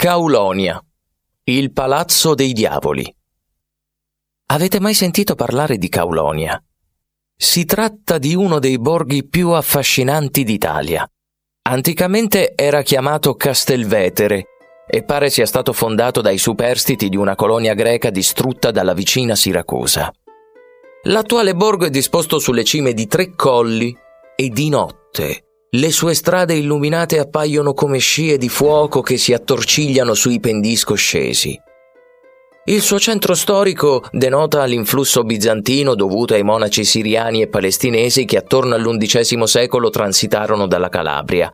Caulonia, il palazzo dei diavoli. Avete mai sentito parlare di Caulonia? Si tratta di uno dei borghi più affascinanti d'Italia. Anticamente era chiamato Castelvetere e pare sia stato fondato dai superstiti di una colonia greca distrutta dalla vicina Siracusa. L'attuale borgo è disposto sulle cime di tre colli e di notte le sue strade illuminate appaiono come scie di fuoco che si attorcigliano sui pendisco scesi. Il suo centro storico denota l'influsso bizantino dovuto ai monaci siriani e palestinesi che attorno all'undicesimo secolo transitarono dalla Calabria.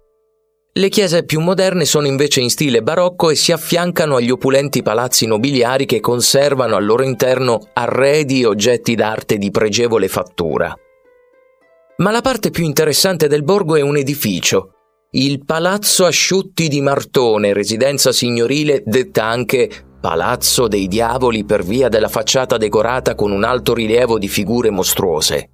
Le chiese più moderne sono invece in stile barocco e si affiancano agli opulenti palazzi nobiliari che conservano al loro interno arredi e oggetti d'arte di pregevole fattura. Ma la parte più interessante del borgo è un edificio, il Palazzo Asciutti di Martone, residenza signorile detta anche Palazzo dei Diavoli per via della facciata decorata con un alto rilievo di figure mostruose.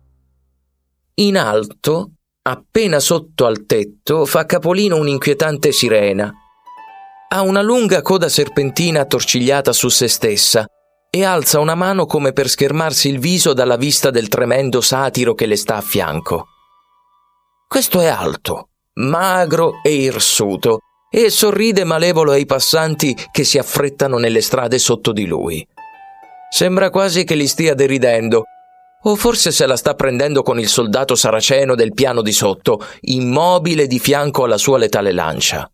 In alto, appena sotto al tetto, fa capolino un'inquietante sirena. Ha una lunga coda serpentina attorcigliata su se stessa, e alza una mano come per schermarsi il viso dalla vista del tremendo satiro che le sta a fianco. Questo è alto, magro e irsuto, e sorride malevolo ai passanti che si affrettano nelle strade sotto di lui. Sembra quasi che li stia deridendo, o forse se la sta prendendo con il soldato saraceno del piano di sotto, immobile di fianco alla sua letale lancia.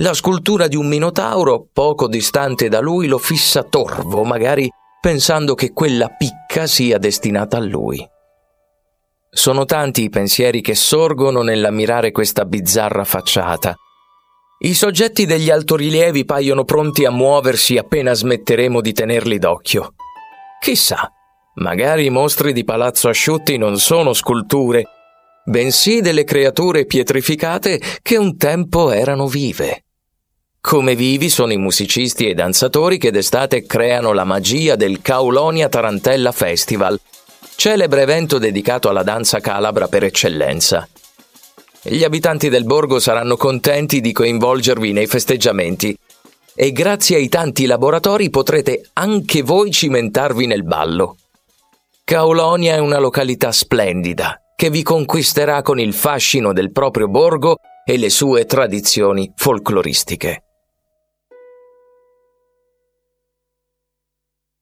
La scultura di un minotauro, poco distante da lui, lo fissa torvo, magari pensando che quella picca sia destinata a lui. Sono tanti i pensieri che sorgono nell'ammirare questa bizzarra facciata. I soggetti degli altorilievi paiono pronti a muoversi appena smetteremo di tenerli d'occhio. Chissà, magari i mostri di Palazzo Asciutti non sono sculture, bensì delle creature pietrificate che un tempo erano vive. Come vivi sono i musicisti e danzatori che d'estate creano la magia del Caulonia Tarantella Festival, celebre evento dedicato alla danza calabra per eccellenza. Gli abitanti del borgo saranno contenti di coinvolgervi nei festeggiamenti e grazie ai tanti laboratori potrete anche voi cimentarvi nel ballo. Caulonia è una località splendida che vi conquisterà con il fascino del proprio borgo e le sue tradizioni folcloristiche.